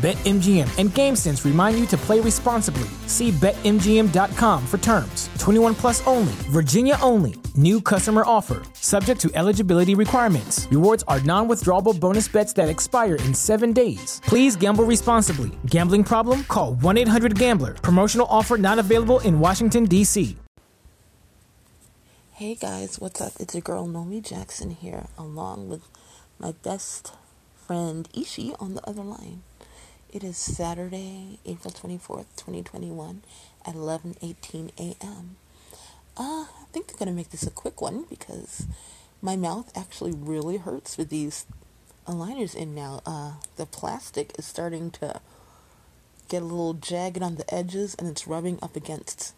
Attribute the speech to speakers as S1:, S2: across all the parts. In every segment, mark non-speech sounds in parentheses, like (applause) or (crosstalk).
S1: BetMGM and GameSense remind you to play responsibly. See BetMGM.com for terms. 21 plus only, Virginia only. New customer offer, subject to eligibility requirements. Rewards are non withdrawable bonus bets that expire in seven days. Please gamble responsibly. Gambling problem? Call 1 800 Gambler. Promotional offer not available in Washington, D.C.
S2: Hey guys, what's up? It's your girl Nomy Jackson here, along with my best friend Ishi on the other line. It is Saturday, April 24th, 2021 at 11:18 a.m. Uh, I think they're going to make this a quick one because my mouth actually really hurts with these aligners in now. Uh, the plastic is starting to get a little jagged on the edges and it's rubbing up against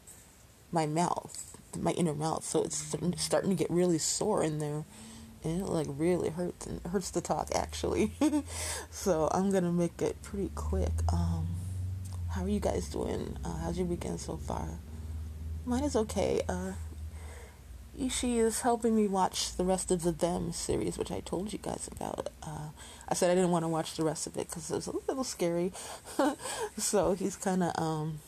S2: my mouth, my inner mouth. So it's starting to get really sore in there and it like really hurts and hurts to talk actually. (laughs) so I'm gonna make it pretty quick. Um, how are you guys doing? Uh, how's your weekend so far? Mine is okay. Uh, Ishi is helping me watch the rest of the Them series, which I told you guys about. Uh, I said I didn't want to watch the rest of it because it was a little scary. (laughs) so he's kind of um,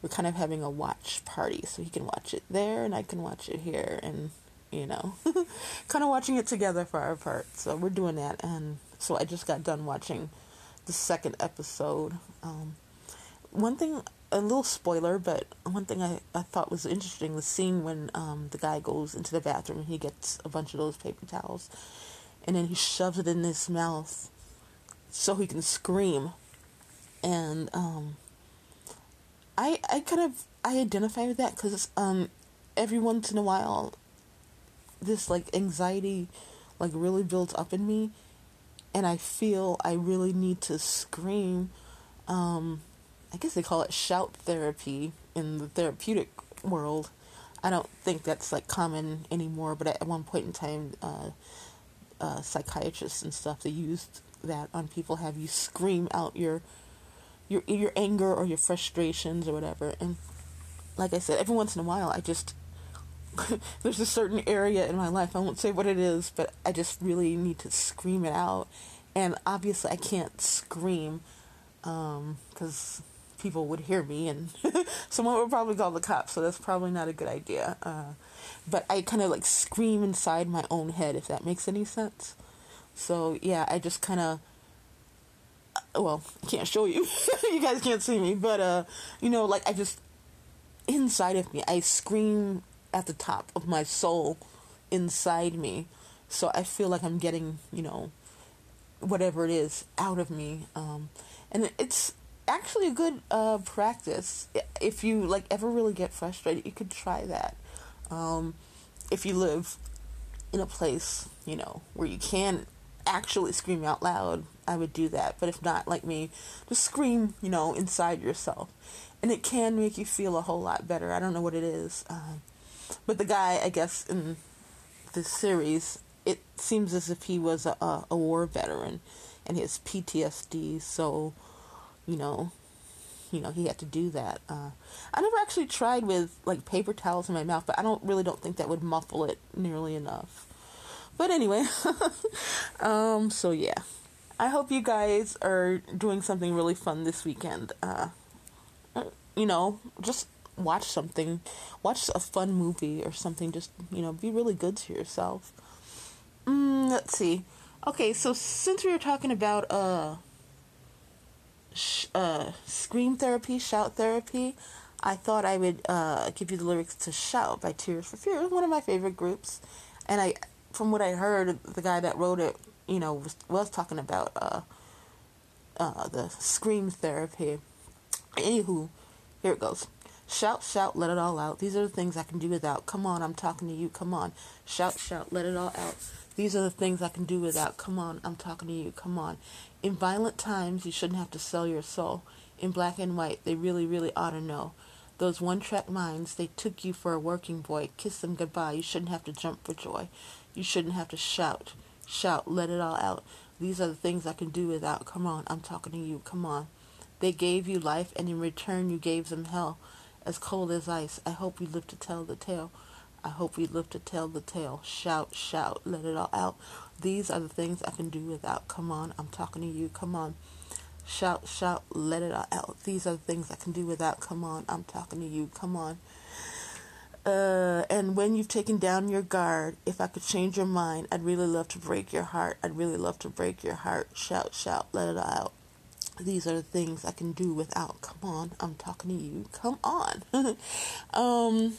S2: we're kind of having a watch party, so he can watch it there and I can watch it here, and you know, (laughs) kind of watching it together for our part. So we're doing that, and so I just got done watching the second episode. Um, one thing, a little spoiler, but one thing I, I thought was interesting the scene when um, the guy goes into the bathroom and he gets a bunch of those paper towels, and then he shoves it in his mouth so he can scream, and um, I I kind of I identify with that because um, every once in a while this like anxiety like really builds up in me and I feel I really need to scream um I guess they call it shout therapy in the therapeutic world. I don't think that's like common anymore, but at one point in time uh, uh, psychiatrists and stuff they used that on people have you scream out your your your anger or your frustrations or whatever and like I said every once in a while I just (laughs) there's a certain area in my life, I won't say what it is, but I just really need to scream it out. And obviously, I can't scream because um, people would hear me and (laughs) someone would probably call the cops, so that's probably not a good idea. Uh, but I kind of like scream inside my own head, if that makes any sense. So, yeah, I just kind of uh, well, I can't show you. (laughs) you guys can't see me, but uh, you know, like I just inside of me, I scream at the top of my soul inside me. So I feel like I'm getting, you know, whatever it is out of me. Um, and it's actually a good uh, practice. If you like ever really get frustrated, you could try that. Um, if you live in a place, you know, where you can actually scream out loud, I would do that. But if not, like me, just scream, you know, inside yourself. And it can make you feel a whole lot better. I don't know what it is. Uh, but the guy, I guess, in this series, it seems as if he was a, a war veteran and his PTSD. So, you know, you know, he had to do that. Uh, I never actually tried with like paper towels in my mouth, but I don't really don't think that would muffle it nearly enough. But anyway, (laughs) um, so yeah, I hope you guys are doing something really fun this weekend. Uh you know, just watch something, watch a fun movie or something. Just you know, be really good to yourself. Mm, let's see. Okay, so since we were talking about uh, sh- uh, scream therapy, shout therapy, I thought I would uh, give you the lyrics to "Shout" by Tears for Fears, one of my favorite groups. And I, from what I heard, the guy that wrote it, you know, was, was talking about uh, uh, the scream therapy. Anywho, here it goes. Shout, shout, let it all out. These are the things I can do without. Come on, I'm talking to you. Come on. Shout, shout, let it all out. These are the things I can do without. Come on, I'm talking to you. Come on. In violent times, you shouldn't have to sell your soul. In black and white, they really, really ought to know. Those one track minds, they took you for a working boy. Kiss them goodbye. You shouldn't have to jump for joy. You shouldn't have to shout. Shout, let it all out. These are the things I can do without. Come on, I'm talking to you. Come on. They gave you life, and in return, you gave them hell. As cold as ice. I hope we live to tell the tale. I hope we live to tell the tale. Shout, shout, let it all out. These are the things I can do without. Come on, I'm talking to you. Come on. Shout, shout, let it all out. These are the things I can do without. Come on, I'm talking to you. Come on. Uh, and when you've taken down your guard, if I could change your mind, I'd really love to break your heart. I'd really love to break your heart. Shout, shout, let it all out. These are the things I can do without. Come on, I'm talking to you. Come on. (laughs) um,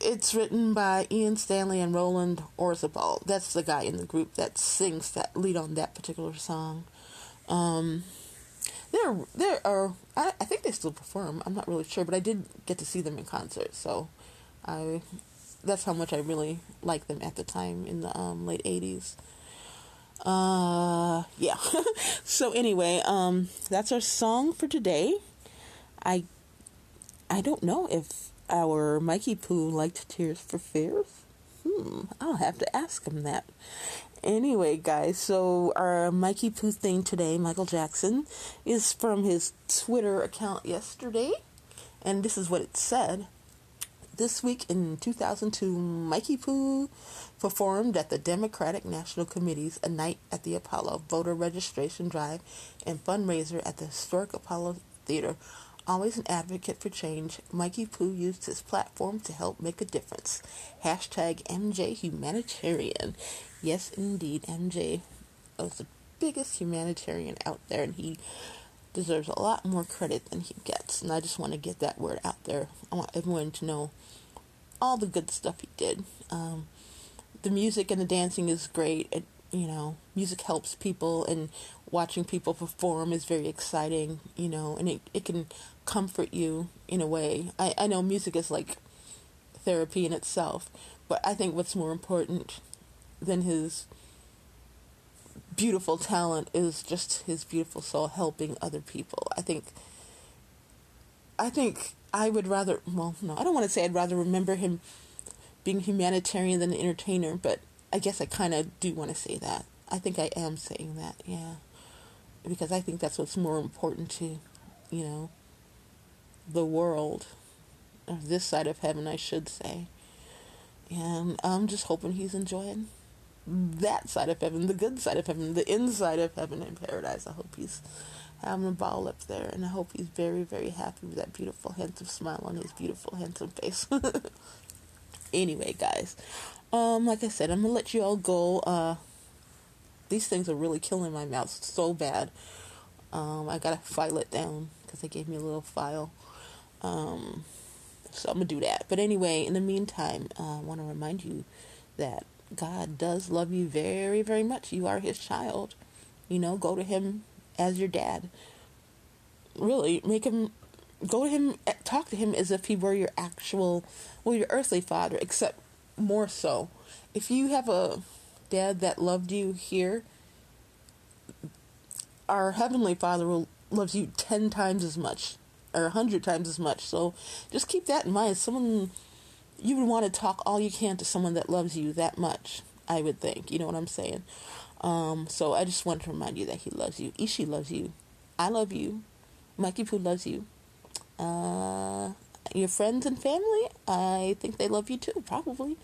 S2: it's written by Ian Stanley and Roland Orzabal. That's the guy in the group that sings that lead on that particular song. Um, there, there are. I, I think they still perform. I'm not really sure, but I did get to see them in concert, so I. That's how much I really liked them at the time in the um, late '80s. Uh, yeah. (laughs) so anyway, um, that's our song for today. I, I don't know if our Mikey Poo liked Tears for Fears. Hmm, I'll have to ask him that. Anyway, guys, so our Mikey Poo thing today, Michael Jackson, is from his Twitter account yesterday. And this is what it said. This week in 2002, Mikey Poo performed at the Democratic National Committee's A Night at the Apollo voter registration drive and fundraiser at the historic Apollo Theater. Always an advocate for change, Mikey Poo used his platform to help make a difference. Hashtag MJ Humanitarian. Yes, indeed, MJ was the biggest humanitarian out there, and he deserves a lot more credit than he gets. And I just want to get that word out there. I want everyone to know all the good stuff he did. Um, the music and the dancing is great. It, you know, music helps people, and watching people perform is very exciting. You know, and it it can comfort you in a way. I I know music is like therapy in itself, but I think what's more important than his beautiful talent is just his beautiful soul helping other people. I think I think I would rather well, no, I don't want to say I'd rather remember him being humanitarian than an entertainer, but I guess I kind of do want to say that. I think I am saying that, yeah. Because I think that's what's more important to, you know, the world, or this side of heaven, I should say. And I'm just hoping he's enjoying that side of heaven, the good side of heaven, the inside of heaven in paradise. I hope he's having a ball up there, and I hope he's very, very happy with that beautiful, handsome smile on his beautiful, handsome face. (laughs) anyway, guys, um, like I said, I'm gonna let you all go. Uh, these things are really killing my mouth so bad. Um, I gotta file it down because they gave me a little file. Um, so I'm gonna do that. But anyway, in the meantime, uh, I want to remind you that God does love you very, very much. You are His child. You know, go to Him as your dad. Really, make Him go to Him, talk to Him as if He were your actual, well, your earthly father, except more so. If you have a dad that loved you here, our heavenly Father will loves you ten times as much, or a hundred times as much. So just keep that in mind. Someone you would want to talk all you can to someone that loves you that much. I would think. You know what I'm saying? Um, so I just want to remind you that he loves you. Ishi loves you. I love you. Mikey Poo loves you. Uh, your friends and family, I think they love you too, probably.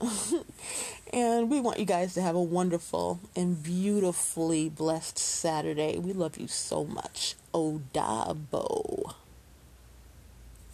S2: (laughs) and we want you guys to have a wonderful and beautifully blessed Saturday. We love you so much. Odabo.